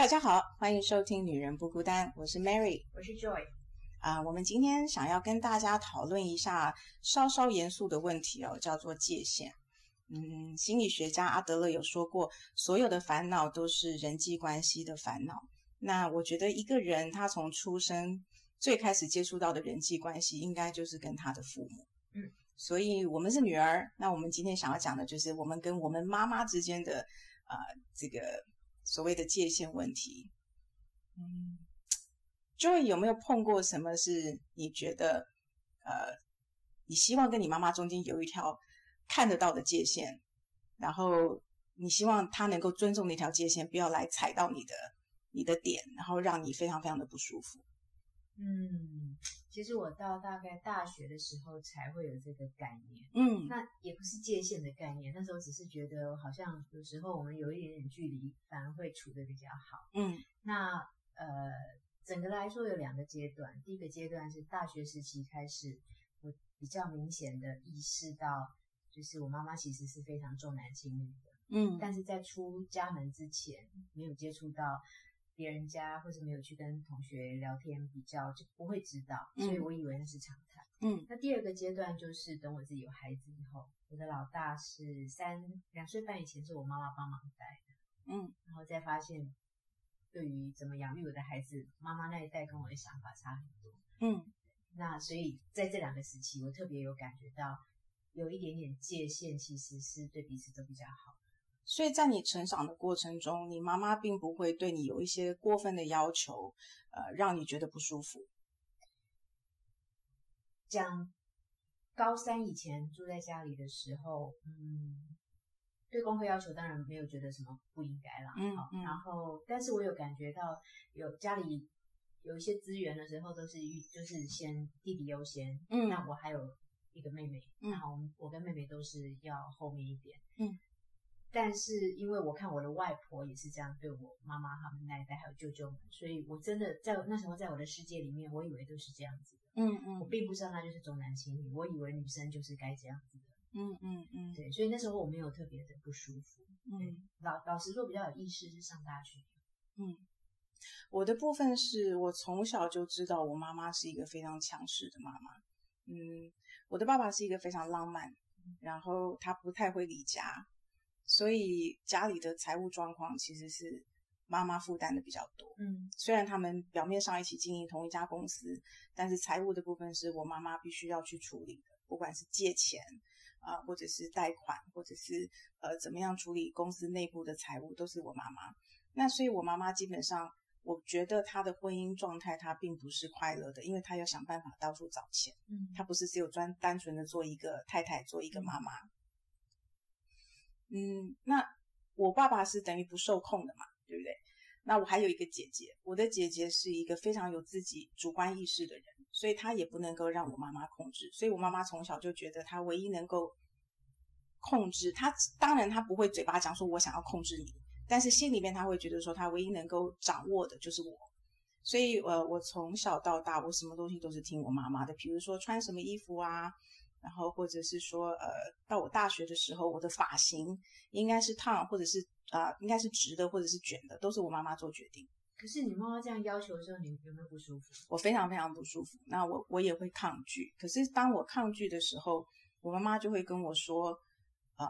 大家好，欢迎收听《女人不孤单》，我是 Mary，我是 Joy。啊，我们今天想要跟大家讨论一下稍稍严肃的问题哦，叫做界限。嗯，心理学家阿德勒有说过，所有的烦恼都是人际关系的烦恼。那我觉得一个人他从出生最开始接触到的人际关系，应该就是跟他的父母。嗯，所以我们是女儿，那我们今天想要讲的就是我们跟我们妈妈之间的啊这个。所谓的界限问题，嗯，Joy 有没有碰过什么是你觉得，呃，你希望跟你妈妈中间有一条看得到的界限，然后你希望她能够尊重那条界限，不要来踩到你的你的点，然后让你非常非常的不舒服。嗯，其实我到大概大学的时候才会有这个概念。嗯，那也不是界限的概念，那时候只是觉得好像有时候我们有一点点距离，反而会处得比较好。嗯，那呃，整个来说有两个阶段，第一个阶段是大学时期开始，我比较明显的意识到，就是我妈妈其实是非常重男轻女的。嗯，但是在出家门之前，没有接触到。别人家或者没有去跟同学聊天比较，就不会知道，所以我以为那是常态。嗯，那第二个阶段就是等我自己有孩子以后，我的老大是三两岁半以前是我妈妈帮忙带的，嗯，然后再发现对于怎么养育我的孩子，妈妈那一代跟我的想法差很多。嗯，那所以在这两个时期，我特别有感觉到有一点点界限，其实是对彼此都比较好。所以在你成长的过程中，你妈妈并不会对你有一些过分的要求，呃，让你觉得不舒服。讲高三以前住在家里的时候，嗯，对功课要求当然没有觉得什么不应该啦，嗯嗯，然后，但是我有感觉到有家里有一些资源的时候，都是就是先弟弟优先，嗯，那我还有一个妹妹，嗯，然后我跟妹妹都是要后面一点，嗯。但是因为我看我的外婆也是这样对我妈妈他们那一代还有舅舅们，所以我真的在那时候在我的世界里面，我以为都是这样子的。嗯嗯，我并不知道那就是重男轻女，我以为女生就是该这样子的。嗯嗯嗯，对，所以那时候我没有特别的不舒服。嗯，老老实说比较有意识是上大学。嗯，我的部分是我从小就知道我妈妈是一个非常强势的妈妈。嗯，我的爸爸是一个非常浪漫，然后他不太会理家。所以家里的财务状况其实是妈妈负担的比较多。嗯，虽然他们表面上一起经营同一家公司，但是财务的部分是我妈妈必须要去处理的，不管是借钱啊，或者是贷款，或者是呃怎么样处理公司内部的财务，都是我妈妈。那所以我妈妈基本上，我觉得她的婚姻状态她并不是快乐的，因为她要想办法到处找钱。嗯，她不是只有专单纯的做一个太太，做一个妈妈。嗯，那我爸爸是等于不受控的嘛，对不对？那我还有一个姐姐，我的姐姐是一个非常有自己主观意识的人，所以她也不能够让我妈妈控制。所以我妈妈从小就觉得，她唯一能够控制她，当然她不会嘴巴讲说我想要控制你，但是心里面她会觉得说，她唯一能够掌握的就是我。所以，呃，我从小到大，我什么东西都是听我妈妈的，比如说穿什么衣服啊。然后，或者是说，呃，到我大学的时候，我的发型应该是烫，或者是啊，应该是直的，或者是卷的，都是我妈妈做决定。可是你妈妈这样要求的时候，你有没有不舒服？我非常非常不舒服。那我我也会抗拒。可是当我抗拒的时候，我妈妈就会跟我说，嗯，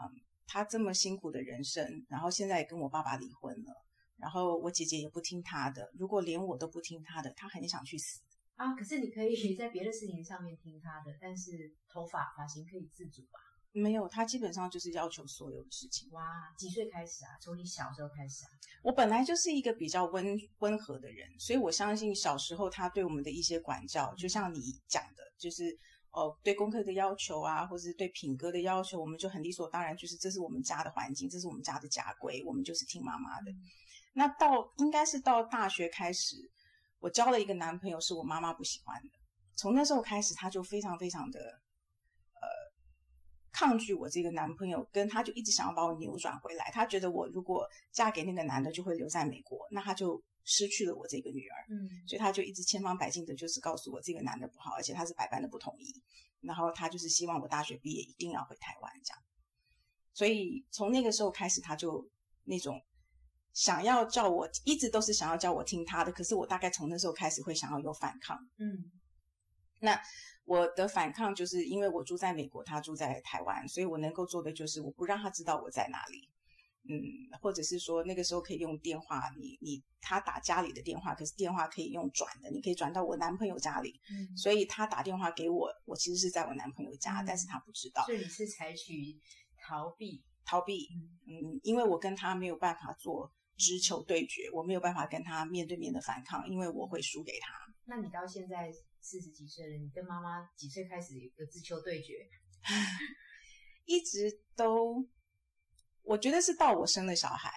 她这么辛苦的人生，然后现在也跟我爸爸离婚了，然后我姐姐也不听她的。如果连我都不听她的，她很想去死。啊，可是你可以在别的事情上面听他的，但是头发发型可以自主吧？没有，他基本上就是要求所有的事情。哇，几岁开始啊？从你小时候开始啊？我本来就是一个比较温温和的人，所以我相信小时候他对我们的一些管教，就像你讲的，就是哦，对功课的要求啊，或者是对品格的要求，我们就很理所当然，就是这是我们家的环境，这是我们家的家规，我们就是听妈妈的。那到应该是到大学开始。我交了一个男朋友，是我妈妈不喜欢的。从那时候开始，他就非常非常的呃抗拒我这个男朋友，跟他就一直想要把我扭转回来。他觉得我如果嫁给那个男的，就会留在美国，那他就失去了我这个女儿。嗯，所以他就一直千方百计的，就是告诉我这个男的不好，而且他是百般的不同意。然后他就是希望我大学毕业一定要回台湾这样。所以从那个时候开始，他就那种想要叫我一直都是想要叫我听他的，可是我大概从那时候开始会想要有反抗。嗯，那我的反抗就是因为我住在美国，他住在台湾，所以我能够做的就是我不让他知道我在哪里。嗯，或者是说那个时候可以用电话，你你他打家里的电话，可是电话可以用转的，你可以转到我男朋友家里。嗯，所以他打电话给我，我其实是在我男朋友家，嗯但是他不知道所以你是采取逃避，逃避。嗯，因为我跟他没有办法做直球对决，我没有办法跟他面对面的反抗，因为我会输给他。那你到现在四十几岁了，你跟妈妈几岁开始有直球对决？一直都，我觉得是到我生了小孩，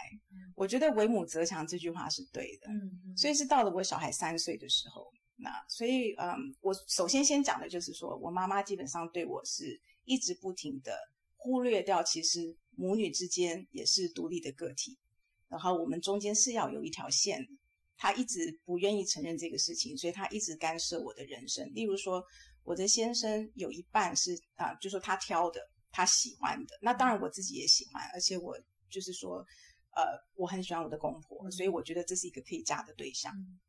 我觉得“为母则强”这句话是对的，嗯，所以是到了我小孩三岁的时候，那所以嗯，我首先先讲的就是说我妈妈基本上对我是一直不停的忽略掉，其实母女之间也是独立的个体，然后我们中间是要有一条线的。她一直不愿意承认这个事情，所以他一直干涉我的人生。例如说，我的先生有一半是啊、就说他挑的，他喜欢的。那当然我自己也喜欢，而且我就是说，呃，我很喜欢我的公婆，所以我觉得这是一个可以嫁的对象。嗯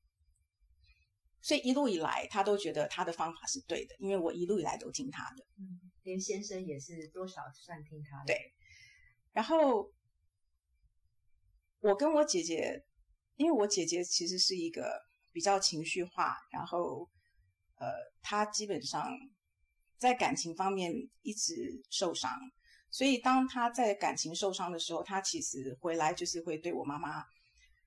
所以一路以来，他都觉得他的方法是对的，因为我一路以来都听他的。嗯，连先生也是多少算听他的。对然后我跟我姐姐，因为我姐姐其实是一个比较情绪化，然后呃，她基本上在感情方面一直受伤，所以当她在感情受伤的时候，她其实回来就是会对我妈妈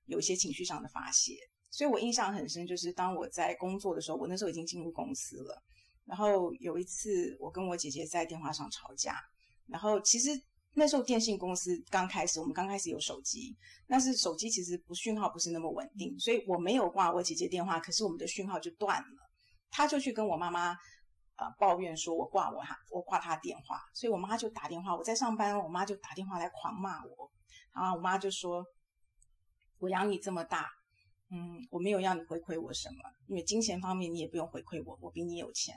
有一些情绪上的发泄。所以我印象很深，就是当我在工作的时候，我那时候已经进入公司了，然后有一次我跟我姐姐在电话上吵架，然后其实那时候电信公司刚开始，我们刚开始有手机，但是手机其实不讯号不是那么稳定，所以我没有挂我姐姐电话，可是我们的讯号就断了，她就去跟我妈妈呃抱怨说我挂我哈我挂她电话，所以我妈就打电话，我在上班，我妈就打电话来狂骂我，然后我妈就说，我养你这么大。嗯，我没有要你回馈我什么，因为金钱方面你也不用回馈我，我比你有钱。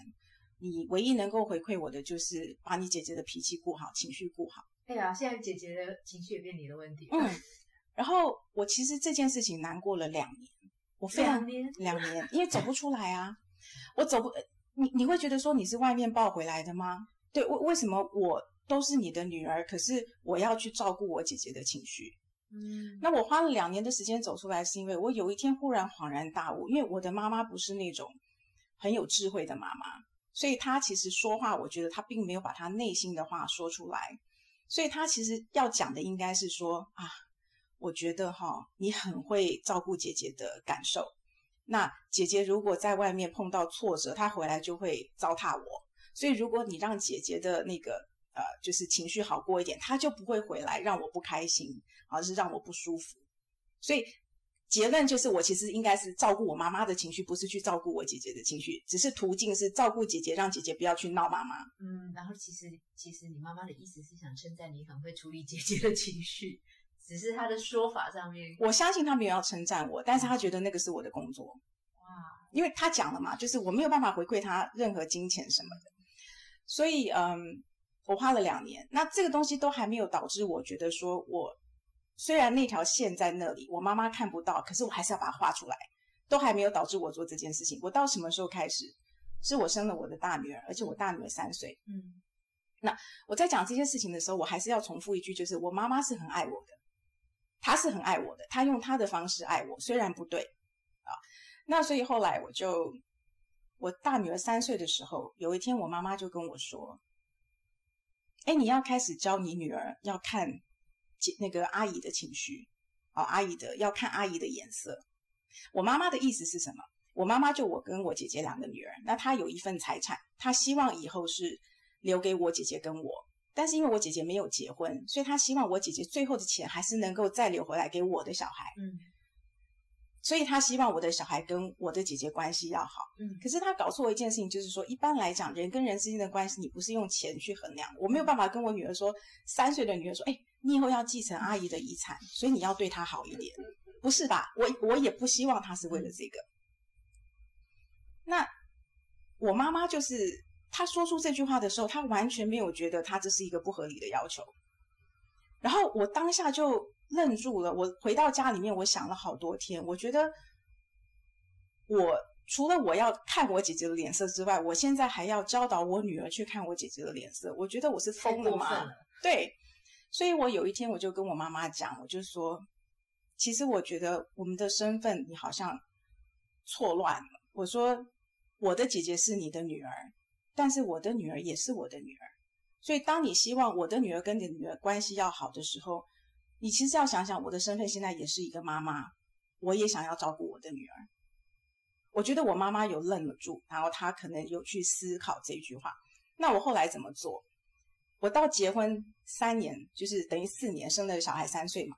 你唯一能够回馈我的就是把你姐姐的脾气顾好，情绪顾好。哎呀，现在姐姐的情绪也变你的问题。嗯，然后我其实这件事情难过了两年，我非常两年两年，因为走不出来啊，我走不，呃你你会觉得说你是外面抱回来的吗？对，为为什么我都是你的女儿，可是我要去照顾我姐姐的情绪？嗯，那我花了两年的时间走出来，是因为我有一天忽然恍然大悟，因为我的妈妈不是那种很有智慧的妈妈，所以她其实说话，我觉得她并没有把她内心的话说出来，所以他其实要讲的应该是说啊，我觉得哈，你很会照顾姐姐的感受。那姐姐如果在外面碰到挫折，她回来就会糟蹋我，所以如果你让姐姐的那个呃，就是情绪好过一点，她就不会回来让我不开心。而是让我不舒服。所以结论就是，我其实应该是照顾我妈妈的情绪，不是去照顾我姐姐的情绪。只是途径是照顾姐姐，让姐姐不要去闹妈妈。嗯，然后其实其实你妈妈的意思是想称赞你很会处理姐姐的情绪，只是她的说法上面，我相信她没有要称赞我，但是她觉得那个是我的工作，哇，因为她讲了嘛，就是我没有办法回馈她任何金钱什么的。所以，嗯，我花了两年，那这个东西都还没有导致我觉得说我。虽然那条线在那里，我妈妈看不到，可是我还是要把它画出来，都还没有导致我做这件事情。我到什么时候开始？是我生了我的大女儿，而且我大女儿三岁。嗯那我在讲这些事情的时候，我还是要重复一句，就是我妈妈是很爱我的，她是很爱我的，她用她的方式爱我，虽然不对啊。那所以后来我就，我大女儿三岁的时候，有一天我妈妈就跟我说：“哎，你要开始教你女儿要看。”姐那个阿姨的情绪，哦，阿姨的要看阿姨的颜色。我妈妈的意思是什么？我妈妈就我跟我姐姐两个女儿，那她有一份财产，她希望以后是留给我姐姐跟我。但是因为我姐姐没有结婚，所以她希望我姐姐最后的钱还是能够再留回来给我的小孩。嗯所以她希望我的小孩跟我的姐姐关系要好。嗯可是她搞错一件事情，就是说一般来讲，人跟人之间的关系，你不是用钱去衡量。我没有办法跟我女儿说，三岁的女儿说，哎。你以后要继承阿姨的遗产，所以你要对她好一点，不是吧？我我也不希望她是为了这个。那我妈妈就是她说出这句话的时候，她完全没有觉得她这是一个不合理的要求。然后我当下就愣住了。我回到家里面，我想了好多天。我觉得，我除了我要看我姐姐的脸色之外，我现在还要教导我女儿去看我姐姐的脸色。我觉得我是疯了吗？对。所以我有一天我就跟我妈妈讲，我就说，其实我觉得我们的身份你好像错乱了。我说，我的姐姐是你的女儿，但是我的女儿也是我的女儿。所以，当你希望我的女儿跟你的女儿关系要好的时候，你其实要想想，我的身份现在也是一个妈妈，我也想要照顾我的女儿。我觉得我妈妈有愣了住，然后她可能有去思考这句话。那我后来怎么做？我到结婚三年，就是等于四年，生了小孩三岁嘛。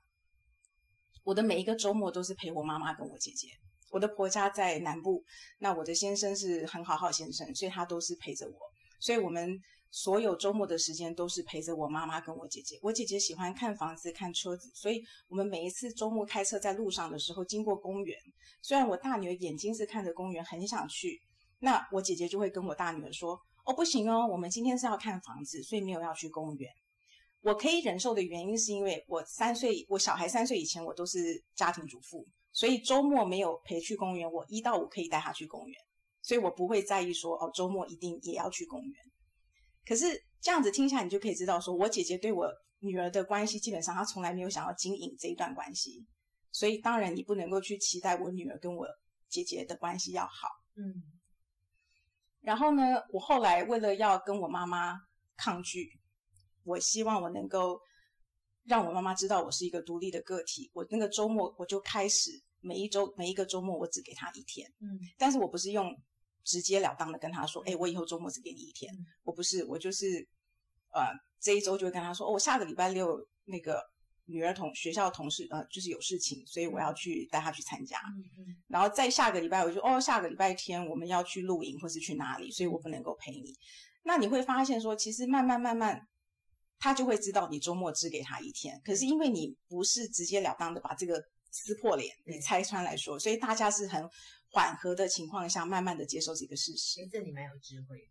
我的每一个周末都是陪我妈妈跟我姐姐。我的婆家在南部，那我的先生是很好好先生，所以他都是陪着我。所以我们。所有周末的时间都是陪着我妈妈跟我姐姐。我姐姐喜欢看房子、看车子，所以我们每一次周末开车在路上的时候，经过公园，虽然我大女儿眼睛是看着公园，很想去，那我姐姐就会跟我大女儿说：“哦，不行哦，我们今天是要看房子，所以没有要去公园。”我可以忍受的原因是因为我三岁，我小孩三岁以前我都是家庭主妇，所以周末没有陪去公园，我一到五可以带他去公园，所以我不会在意说哦，周末一定也要去公园。可是这样子听下来，你就可以知道，说我姐姐对我女儿的关系，基本上她从来没有想要经营这一段关系，所以当然你不能够去期待我女儿跟我姐姐的关系要好。嗯。然后呢，我后来为了要跟我妈妈抗拒，我希望我能够让我妈妈知道我是一个独立的个体。我那个周末我就开始每一周每一个周末我只给她一天。嗯。但是我不是用。直截了当的跟他说：“哎，我以后周末只给你一天。我不是，我就是，呃，这一周就会跟他说，哦，我下个礼拜六那个女儿同学校同事，呃，就是有事情，所以我要去带她去参加。然后再下个礼拜，我就哦，下个礼拜天我们要去露营或是去哪里，所以我不能够陪你。那你会发现说，其实慢慢慢慢，他就会知道你周末只给他一天。可是因为你不是直截了当的把这个撕破脸，你拆穿来说，所以大家是很。”缓和的情况下，慢慢的接受这个事实。这你蛮有智慧的。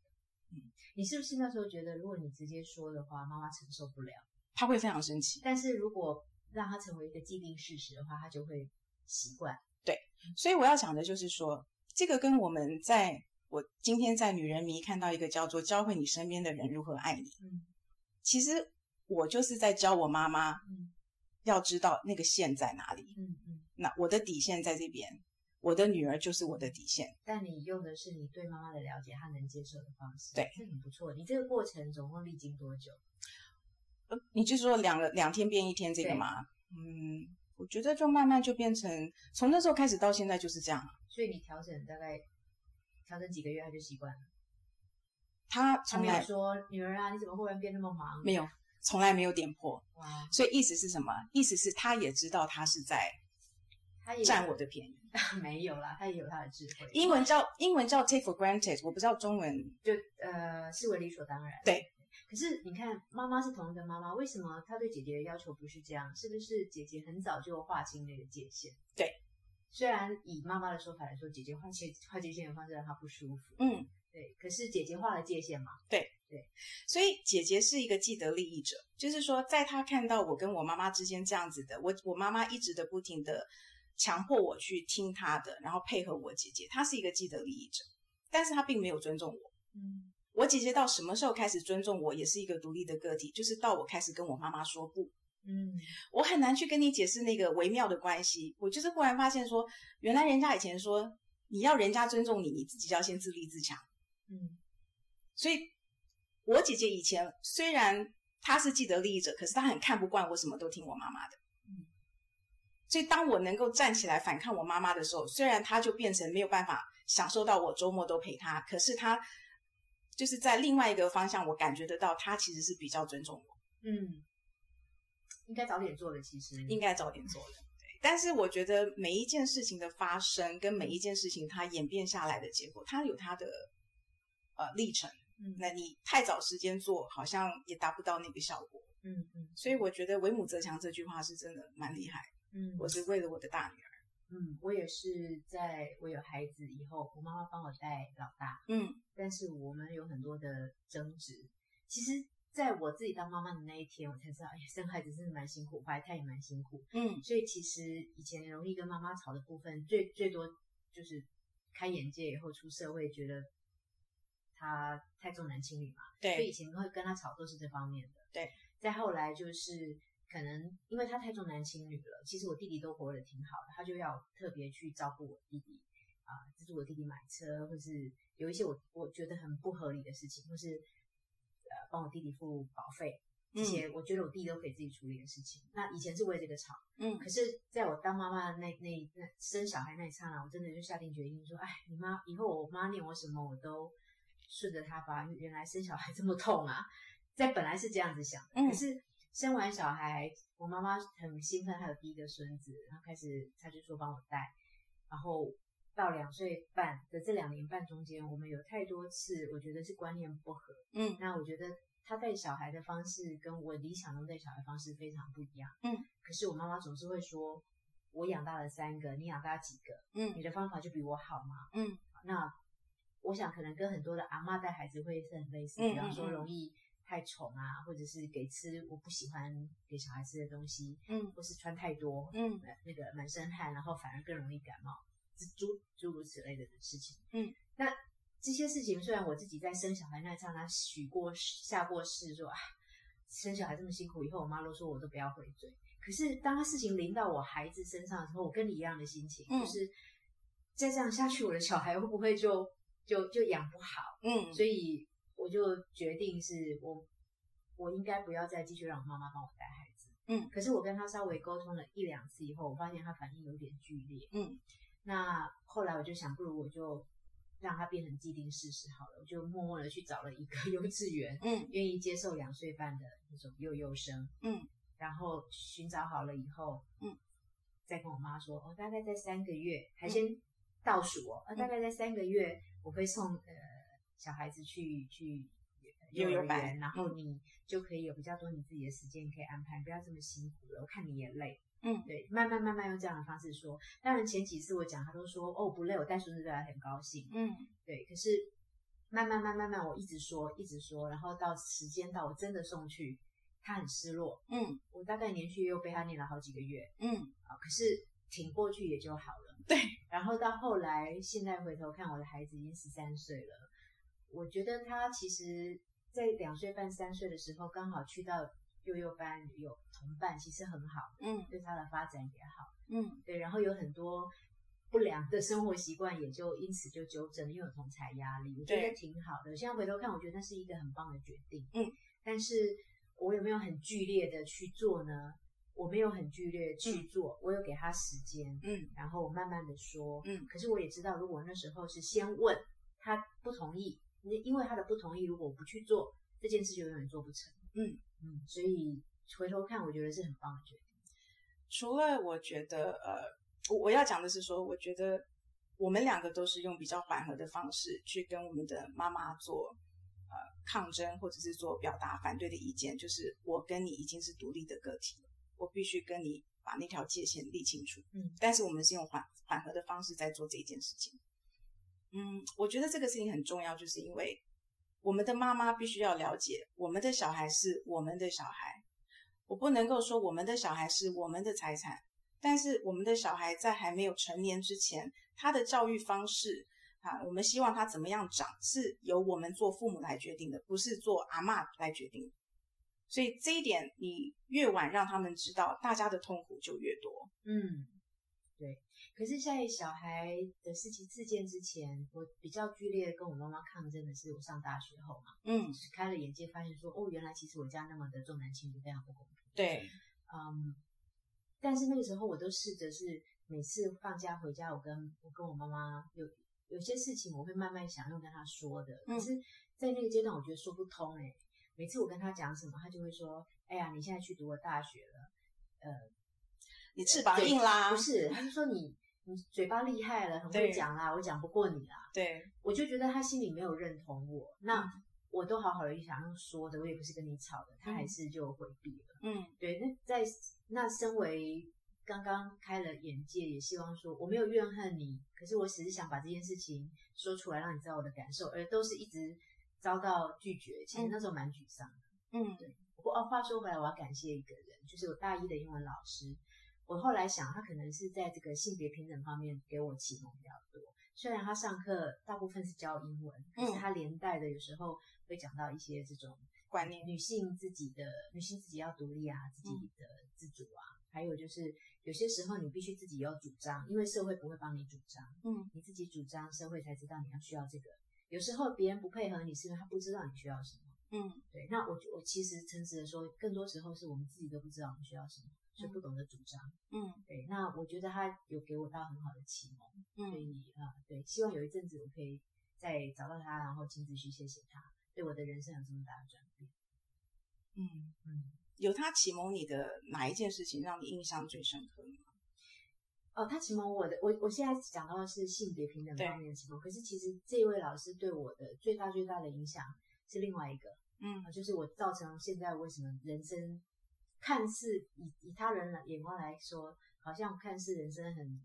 嗯，你是不是那时候觉得，如果你直接说的话，妈妈承受不了，她会非常生气。但是如果让他成为一个既定事实的话，他就会习惯。对，所以我要讲的就是说，这个跟我们在我今天在女人迷看到一个叫做教会你身边的人如何爱你。嗯，其实我就是在教我妈妈，嗯，要知道那个线在哪里。嗯嗯，那我的底线在这边。我的女儿就是我的底线，但你用的是你对妈妈的了解，她能接受的方式，对，这很不错。你这个过程总共历经多久？呃，你就说两个两天变一天这个吗？嗯，我觉得就慢慢就变成从那时候开始到现在就是这样。所以你调整大概调整几个月，他就习惯了。他从来说女儿啊，你怎么忽然变那么忙？没有，从来没有点破。哇，所以意思是什么？意思是他也知道他是在。他也占我的便宜，没有啦，他也有他的智慧。英文叫英文叫 take for granted，我不知道中文就呃视为理所当然。对，可是你看，妈妈是同一个妈妈，为什么她对姐姐的要求不是这样？是不是姐姐很早就划清那个界限？对，虽然以妈妈的说法来说，姐姐划界划界限的方式让她不舒服。嗯，对。可是姐姐划了界限嘛？对对。所以姐姐是一个既得利益者，就是说，在她看到我跟我妈妈之间这样子的，我我妈妈一直的不停的。强迫我去听她的，然后配合我姐姐。她是一个既得利益者，但是她并没有尊重我。嗯，我姐姐到什么时候开始尊重我，也是一个独立的个体，就是到我开始跟我妈妈说不。嗯，我很难去跟你解释那个微妙的关系。我就是忽然发现说，原来人家以前说你要人家尊重你，你自己就要先自立自强。嗯，所以我姐姐以前虽然她是既得利益者，可是她很看不惯我什么都听我妈妈的。嗯所以，当我能够站起来反抗我妈妈的时候，虽然她就变成没有办法享受到我周末都陪她，可是她就是在另外一个方向，我感觉得到他其实是比较尊重我。嗯，应该早点做的，其实应该早点做的。对，但是我觉得每一件事情的发生，跟每一件事情它演变下来的结果，它有它的呃历程。嗯，那你太早时间做好像也达不到那个效果。嗯嗯，所以我觉得“为母则强”这句话是真的蛮厉害。嗯，我是为了我的大女儿。嗯，我也是在我有孩子以后，我妈妈帮我带老大。嗯，但是我们有很多的争执。其实，在我自己当妈妈的那一天，我才知道，哎呀，生孩子真的蛮辛苦，怀胎也蛮辛苦。嗯所以其实以前容易跟妈妈吵的部分，最最多就是开眼界以后出社会，觉得他太重男轻女嘛，对所以以，前会跟他吵都是这方面的。对，再后来就是可能因为他太重男轻女了，其实我弟弟都活得挺好的，他就要特别去照顾我弟弟啊，资助我弟弟买车，或是有一些我我觉得很不合理的事情，或是呃帮我弟弟付保费。这些我觉得我弟弟都可以自己处理的事情。那以前是为这个吵，嗯可是在我当妈妈的那那那生小孩那一刹那，我真的就下定决心说，哎，你妈以后我妈念我什么我都顺着她吧。原来生小孩这么痛啊！在本来是这样子想的，嗯可是生完小孩，我妈妈很兴奋，她有第一个孙子，然后开始她就说帮我带，然后到两岁半的这两年半中间，我们有太多次我觉得是观念不合，嗯那我觉得她带小孩的方式跟我理想中带小孩方式非常不一样。嗯，可是我妈妈总是会说，我养大了三个，你养大几个？嗯你的方法就比我好吗？嗯那我想可能跟很多的阿妈带孩子会是很类似，嗯比方说嗯嗯容易太宠啊，或者是给吃我不喜欢给小孩吃的东西，嗯或是穿太多，嗯呃那个满身汗，然后反而更容易感冒，诸诸如此类的事情。嗯，那这些事情虽然我自己在生小孩那一刹那许过下过誓说啊，生小孩这么辛苦，以后我妈都说我都不要回嘴。可是当事情临到我孩子身上的时候，我跟你一样的心情，嗯就是再这样下去，我的小孩会不会就就就养不好？嗯，所以我就决定是我我应该不要再继续让我妈妈帮我带孩子。嗯，可是我跟他稍微沟通了一两次以后，我发现他反应有点剧烈。嗯，那后来我就想，不如我就让他变成既定事实好了，我就默默的去找了一个 幼稚园，嗯。愿意接受两岁半的那种幼幼生。嗯，然后寻找好了以后，嗯，再跟我妈说，哦，大概在三个月，还先倒数哦，呃大概在三个月，我会送呃小孩子去去幼儿园，然后嗯你就可以有比较多你自己的时间可以安排，不要这么辛苦了，我看你也累。嗯对，慢慢慢慢用这样的方式说。当然前几次我讲，他都说哦不累，我带孙子对他很高兴。嗯对，可是慢慢慢慢慢，我一直说一直说，然后到时间到我真的送去，他很失落。嗯我大概连续又被他念了好几个月嗯啊，可是挺过去也就好了。对，然后到后来，现在回头看，我的孩子已经十三岁了，我觉得他其实在两岁半、三岁的时候，刚好去到幼幼班有同伴，其实很好，嗯对他的发展也好。嗯对，然后有很多不良的生活习惯，也就因此就纠正，因为有同才压力，我觉得挺好的。现在回头看，我觉得那是一个很棒的决定。嗯，但是我有没有很剧烈的去做呢？我没有很剧烈地去做，我有给他时间，嗯然后我慢慢的说。嗯可是我也知道，如果那时候是先问他不同意，那因为他的不同意，如果我不去做这件事，就永远做不成。嗯嗯，所以回头看，我觉得是很棒的决定。除了我觉得，呃，我我要讲的是说，我觉得我们两个都是用比较缓和的方式去跟我们的妈妈做呃抗争，或者是做表达反对的意见。就是我跟你已经是独立的个体了，我必须跟你把那条界限立清楚。嗯，但是我们是用缓缓和的方式在做这一件事情。嗯，我觉得这个事情很重要，就是因为我们的妈妈必须要了解，我们的小孩是我们的小孩，我不能够说我们的小孩是我们的财产，但是我们的小孩在还没有成年之前，他的教育方式啊，我们希望他怎么样长，是由我们做父母来决定的，不是做阿嬷来决定。所以这一点，你越晚让他们知道，大家的痛苦就越多。嗯，对。可是，在小孩的事情事件之前，我比较剧烈跟我妈妈抗争的是，我上大学后嘛，嗯，开了眼界，发现说，哦，原来其实我家那么的重男轻女，非常不公平。对，嗯，但是那个时候我都试着是每次放假回家，我跟我跟我妈妈有有些事情我会慢慢想用跟她说的，嗯。可是，在那个阶段我觉得说不通哎、每次我跟她讲什么，她就会说，哎呀，你现在去读了大学了，呃，你翅膀硬啦，不是，她就说你你嘴巴厉害了，很会讲啦，我讲不过你啦，对，我就觉得他心里没有认同我，那。嗯我都好好的想要说的，我也不是跟你吵的，他还嗯是就回避了。嗯对，那在那身为刚刚开了眼界，也希望说我没有怨恨你，可是我只是想把这件事情说出来，让你知道我的感受，而都是一直遭到拒绝，其实嗯那时候蛮沮丧的。嗯，对。不过哦，话说回来，我要感谢一个人，就是我大一的英文老师。我后来想，他可能是在这个性别平等方面给我启蒙比较多。虽然他上课大部分是教英文，可是他连带的有时候会讲到一些这种观念，女性自己的女性自己要独立啊，自己的自主啊，还有就是有些时候你必须自己有主张，因为社会不会帮你主张，嗯，你自己主张，社会才知道你要需要这个。有时候别人不配合你，是因为他不知道你需要什么。嗯，对。那我我其实诚实的说，更多时候是我们自己都不知道我们需要什么。是不懂得主张，嗯，对，那我觉得他有给我到很好的启蒙，嗯，所以啊，对，希望有一阵子我可以再找到他，然后亲自去谢谢他，对我的人生有这么大的转变。嗯嗯，有他启蒙你的哪一件事情让你印象最深刻吗？哦，他启蒙我的，我我现在讲到的是性别平等方面的启蒙，可是其实这位老师对我的最大最大的影响是另外一个，嗯，就是我造成现在为什么人生。看似以以他人的眼光来说，好像看似人生很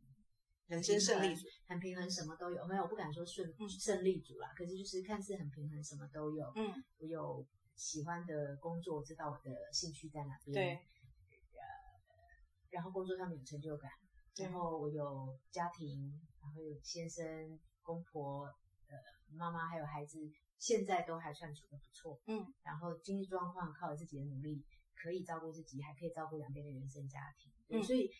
人生胜利组，很平衡，什么都有。没有，我不敢说顺胜利组啦，可是就是看似很平衡，什么都有。嗯，我有喜欢的工作，知道我的兴趣在哪边。对。呃，然后工作上面有成就感，然后我有家庭，然后有先生、公婆、呃妈妈还有孩子，现在都还算处的不错。嗯。然后经济状况靠自己的努力。可以照顾自己，还可以照顾两边的原生家庭，嗯，所以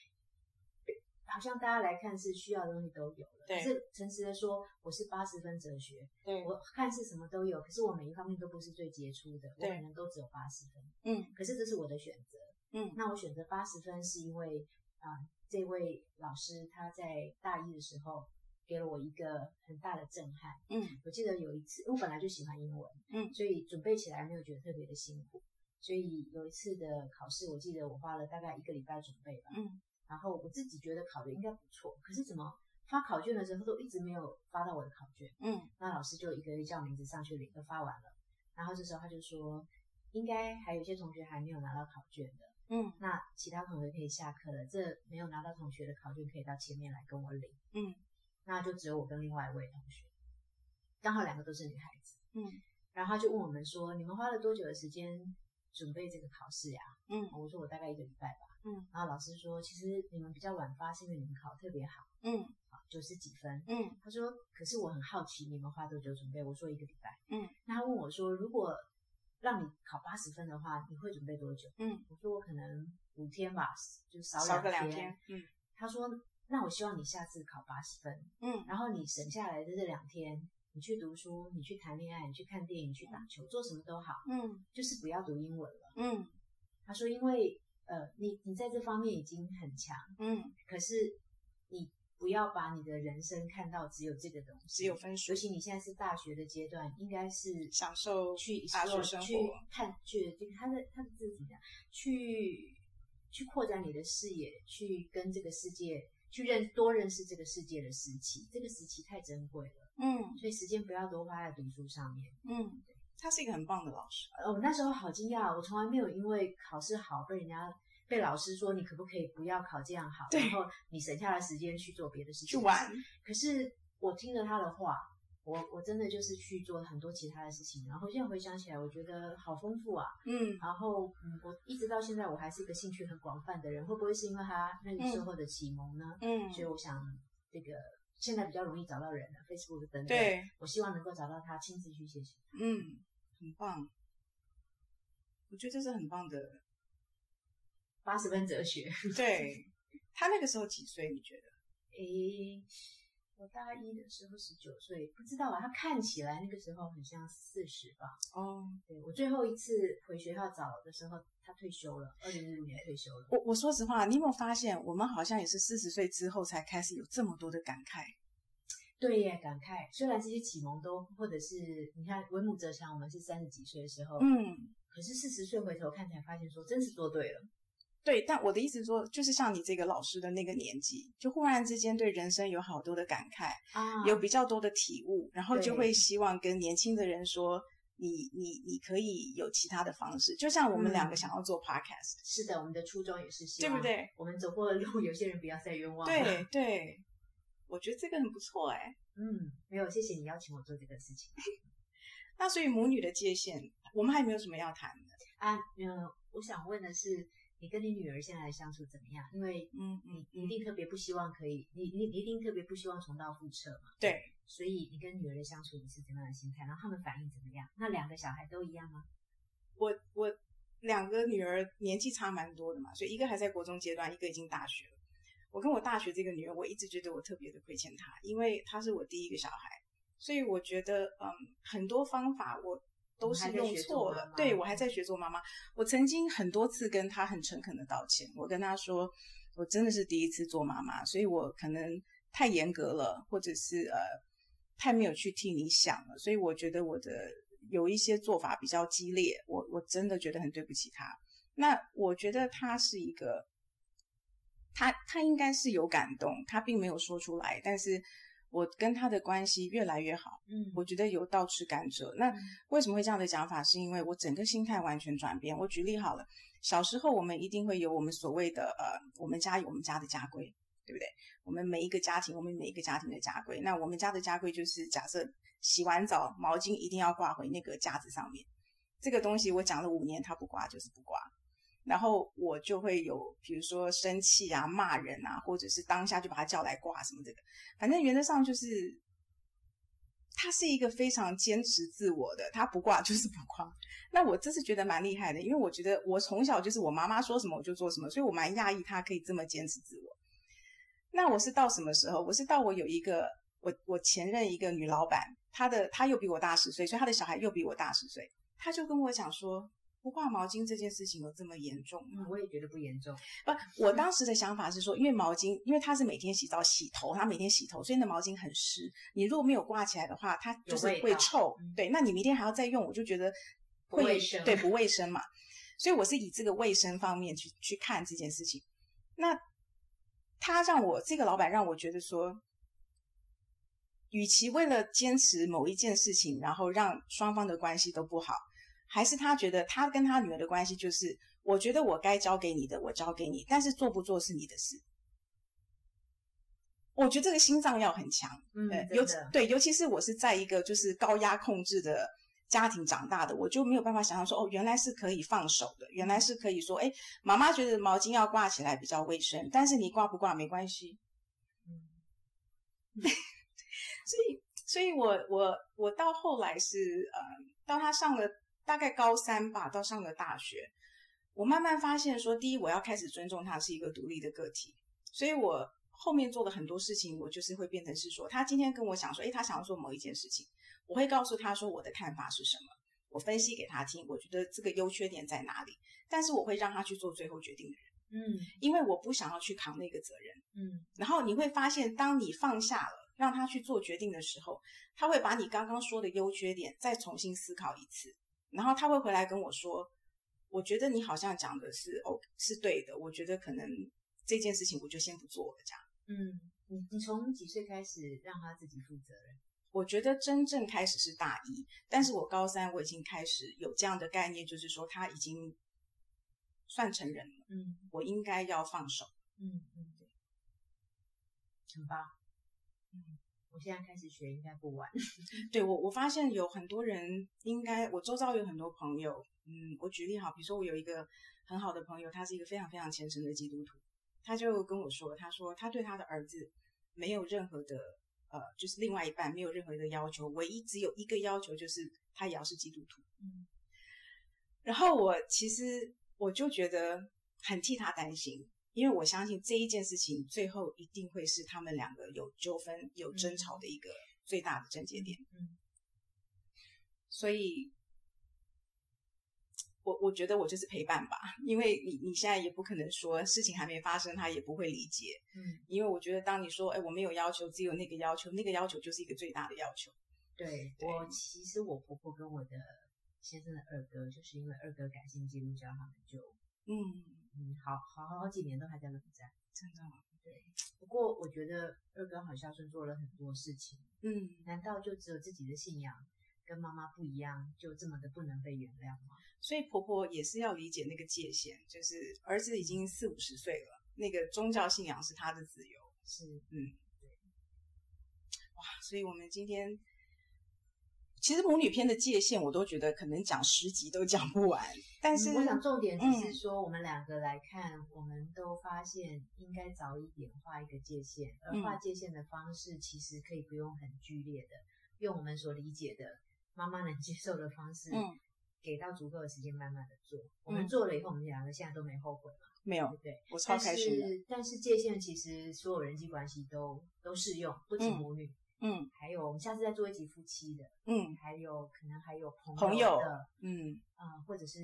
好像大家来看是需要的东西都有了。可是诚实的说，我是八十分哲学，对我看是什么都有，可是我每一方面都不是最杰出的，我可能都只有八十分。嗯，可是这是我的选择。嗯，那我选择八十分是因为啊，这位老师他在大一的时候给了我一个很大的震撼。嗯，我记得有一次，我本来就喜欢英文，嗯，所以准备起来没有觉得特别的辛苦。所以有一次的考试，我记得我花了大概一个礼拜准备吧。嗯，然后我自己觉得考的应该不错，可是怎么发考卷的时候都一直没有发到我的考卷。嗯，那老师就一个一个叫名字上去领，都发完了。然后这时候他就说，应该还有一些同学还没有拿到考卷的。嗯，那其他同学可以下课了，这没有拿到同学的考卷可以到前面来跟我领。嗯，那就只有我跟另外一位同学，刚好两个都是女孩子。嗯，然后他就问我们说，你们花了多久的时间？准备这个考试呀，嗯，我说我大概一个礼拜吧，嗯，然后老师说，其实你们比较晚发是因为你们考特别好，嗯，啊九十几分，嗯，他说，可是我很好奇你们花多久准备，我说一个礼拜，嗯，那他问我说，如果让你考八十分的话，你会准备多久？嗯，我说我可能五天吧，就少少个两天，嗯，他说，那我希望你下次考八十分，嗯，然后你省下来的这两天。你去读书，你去谈恋爱，你去看电影，去打球，做什么都好，嗯，就是不要读英文了，嗯。他说，因为呃，你你在这方面已经很强，嗯，可是你不要把你的人生看到只有这个东西，只有分数。尤其你现在是大学的阶段，应该是享受去大学生活，去看去这个他的他的字怎么样？去去扩展你的视野，去跟这个世界去认多认识这个世界的时期，这个时期太珍贵了。嗯，所以时间不要多花在读书上面。嗯，他是一个很棒的老师。呃，我那时候好惊讶，我从来没有因为考试好被人家被老师说你可不可以不要考这样好，然后你省下了时间去做别的事情去玩。可是我听了他的话，我我真的就是去做很多其他的事情，然后现在回想起来，我觉得好丰富啊。嗯，然后嗯，我一直到现在我还是一个兴趣很广泛的人，会不会是因为他那个时候的启蒙呢？嗯，所以我想这个。现在比较容易找到人了，Facebook 等等。对，我希望能够找到他，亲自去谢谢。嗯，很棒。我觉得这是很棒的八十分哲学。对他那个时候几岁？你觉得？诶，我大一的时候十九岁，不知道啊。他看起来那个时候很像四十吧。哦，对我最后一次回学校找的时候。他退休了，二零一五年退休了。我我说实话，你有没有发现，我们好像也是四十岁之后才开始有这么多的感慨？对耶，感慨。虽然这些启蒙都，或者是你看为母则强，我们是三十几岁的时候，嗯，可是四十岁回头看才发现，说真是做对了。对，但我的意思说，就是像你这个老师的那个年纪，就忽然之间对人生有好多的感慨啊，有比较多的体悟，然后就会希望跟年轻的人说。你你你可以有其他的方式，就像我们两个想要做 podcast，是的，我们的初衷也是希望，对不对？我们走过的路，有些人不要再冤枉。对对，我觉得这个很不错哎。嗯，没有，谢谢你邀请我做这个事情。那所以母女的界限，我们还没有什么要谈的啊，嗯，我想问的是，你跟你女儿现在相处怎么样？因为嗯你你一定特别不希望可以，你你你一定特别不希望重蹈覆辙嘛。对，所以你跟女儿的相处你是怎么样的心态？然后他们反应怎么样？那两个小孩都一样吗？我我两个女儿年纪差蛮多的嘛，所以一个还在国中阶段，一个已经大学了。我跟我大学这个女儿，我一直觉得我特别的亏欠她，因为她是我第一个小孩，所以我觉得嗯很多方法我都是用错了。对我还在学做妈妈，我曾经很多次跟他很诚恳的道歉，我跟他说我真的是第一次做妈妈，所以我可能太严格了，或者是呃太没有去替你想了，所以我觉得我的。有一些做法比较激烈，我我真的觉得很对不起他。那我觉得他是一个，他他应该是有感动，他并没有说出来，但是我跟他的关系越来越好。嗯，我觉得有倒吃甘蔗。那为什么会这样的讲法？是因为我整个心态完全转变。我举例好了，小时候我们一定会有我们所谓的呃，我们家有我们家的家规，对不对？我们每一个家庭，我们每一个家庭的家规。那我们家的家规就是假设。洗完澡，毛巾一定要挂回那个架子上面。这个东西我讲了五年，他不挂就是不挂。然后我就会有，比如说生气啊、骂人啊，或者是当下就把他叫来挂什么这个。反正原则上就是，他是一个非常坚持自我的，他不挂就是不挂。那我这是觉得蛮厉害的，因为我觉得我从小就是我妈妈说什么我就做什么，所以我蛮讶异他可以这么坚持自我。那我是到什么时候？我是到我有一个我我前任一个女老板。她的她又比我大十岁，所以他的小孩又比我大十岁。他就跟我讲说，不挂毛巾这件事情有这么严重吗？我也觉得不严重。不，我当时的想法是说，因为毛巾，因为他是每天洗澡洗头，他每天洗头，所以那毛巾很湿。你如果没有挂起来的话，它就是会臭。对，那你明天还要再用，我就觉得会卫生。对，不卫生嘛。所以我是以这个卫生方面去去看这件事情。那他让我这个老板让我觉得说。与其为了坚持某一件事情，然后让双方的关系都不好，还是他觉得他跟他女儿的关系就是，我觉得我该交给你的，我交给你，但是做不做是你的事。我觉得这个心脏要很强，嗯，尤对，尤其是我是在一个就是高压控制的家庭长大的，我就没有办法想象说，哦，原来是可以放手的，原来是可以说，哎，妈妈觉得毛巾要挂起来比较卫生，但是你挂不挂没关系，嗯。所以，所以我我我到后来是呃，到他上了大概高三吧，到上了大学，我慢慢发现说，第一，我要开始尊重他是一个独立的个体，所以我后面做的很多事情，我就是会变成是说，他今天跟我讲说，诶，他想要做某一件事情，我会告诉他说我的看法是什么，我分析给他听，我觉得这个优缺点在哪里，但是我会让他去做最后决定的人，嗯，因为我不想要去扛那个责任，嗯，然后你会发现，当你放下了。让他去做决定的时候，他会把你刚刚说的优缺点再重新思考一次，然后他会回来跟我说：“我觉得你好像讲的是哦，是对的。我觉得可能这件事情我就先不做了。”这样。嗯，你你从几岁开始让他自己负责任？我觉得真正开始是大一，但是我高三我已经开始有这样的概念，就是说他已经算成人了。嗯，我应该要放手。嗯嗯，对，很棒。嗯，我现在开始学应该不晚。对我，我发现有很多人应该，我周遭有很多朋友，嗯，我举例好，比如说我有一个很好的朋友，他是一个非常非常虔诚的基督徒，他就跟我说，他说他对他的儿子没有任何的呃，就是另外一半没有任何的要求，唯一只有一个要求就是他也要是基督徒。嗯，然后我其实我就觉得很替他担心。因为我相信这一件事情最后一定会是他们两个有纠纷、有争吵的一个最大的症结点。嗯，所以，我我觉得我就是陪伴吧，因为你你现在也不可能说事情还没发生，他也不会理解。嗯，因为我觉得当你说，哎，我没有要求，只有那个要求，那个要求就是一个最大的要求。对我，其实我婆婆跟我的先生的二哥，就是因为二哥改信基督教，他们就嗯。嗯，好好好几年都还在冷战，真的。对，不过我觉得二哥好孝顺，做了很多事情。嗯，难道就只有自己的信仰跟妈妈不一样，就这么的不能被原谅吗？所以婆婆也是要理解那个界限，就是儿子已经四五十岁了，那个宗教信仰是他的自由。是，嗯，对。哇，所以我们今天其实母女篇的界限，我都觉得可能讲十集都讲不完。但是我想重点只是说，我们两个来看，我们都发现应该早一点画一个界限，而画界限的方式其实可以不用很剧烈的，用我们所理解的妈妈能接受的方式，嗯，给到足够的时间慢慢的做。我们做了以后，我们两个现在都没后悔嘛？没有，对，我超开心的。但是界限其实所有人际关系都都适用，不仅母女。嗯，还有我们下次再做一集夫妻的，嗯，还有可能还有朋友的，嗯嗯，或者是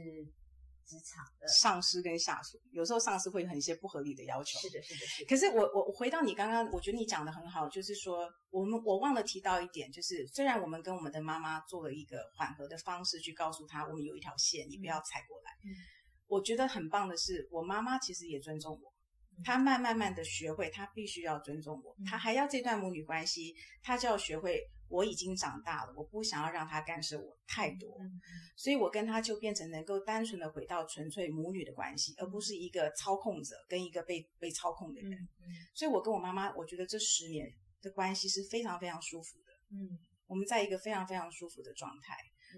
职场的上司跟下属，有时候上司会有很一些不合理的要求。是的，是的，是的。可是我我我回到你刚刚，我觉得你讲的很好，就是说我们我忘了提到一点，就是虽然我们跟我们的妈妈做了一个缓和的方式去告诉她，我们有一条线，你不要踩过来。嗯，我觉得很棒的是，我妈妈其实也尊重我。他慢慢慢的学会，他必须要尊重我，他还要这段母女关系，他就要学会我已经长大了，我不想要让他干涉我太多，所以我跟他就变成能够单纯的回到纯粹母女的关系，而不是一个操控者跟一个被被操控的人。所以我跟我妈妈，我觉得这十年的关系是非常非常舒服的。嗯，我们在一个非常非常舒服的状态，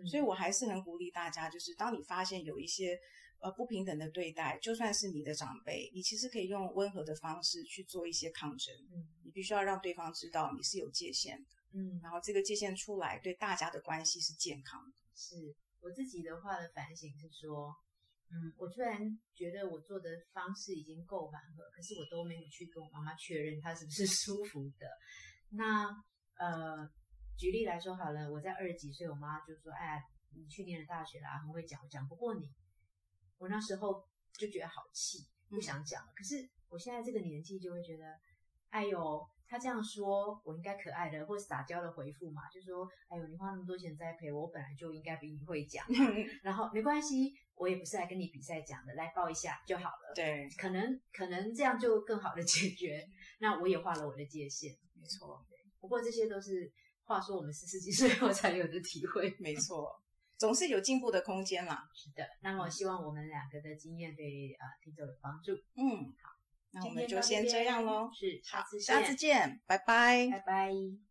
所以我还是很鼓励大家，就是当你发现有一些。呃，不平等的对待，就算是你的长辈，你其实可以用温和的方式去做一些抗争。嗯，你必须要让对方知道你是有界限的。嗯，然后这个界限出来，对大家的关系是健康的。是我自己的话的反省是说，嗯，我虽然觉得我做的方式已经够缓和，可是我都没有去跟我妈妈确认她是不是舒服的。那呃，举例来说好了，我在二十几岁，我妈就说：“哎，你去念了大学啦，很会讲，讲不过你。”我那时候就觉得好气，不想讲了。可是我现在这个年纪就会觉得，哎呦，他这样说，我应该可爱的或撒娇的回复嘛，就说，哎呦，你花那么多钱栽培我，我本来就应该比你会讲。然后没关系，我也不是来跟你比赛讲的，来抱一下就好了。对，可能可能这样就更好的 解决。那我也画了我的界限，没错。不过这些都是话说我们四十几岁后才有的体会，没错。总是有进步的空间啦。是的，那我希望我们两个的经验对啊听众有帮助。嗯，好，那我们就先这样喽。是，下次下次见，拜拜，拜拜。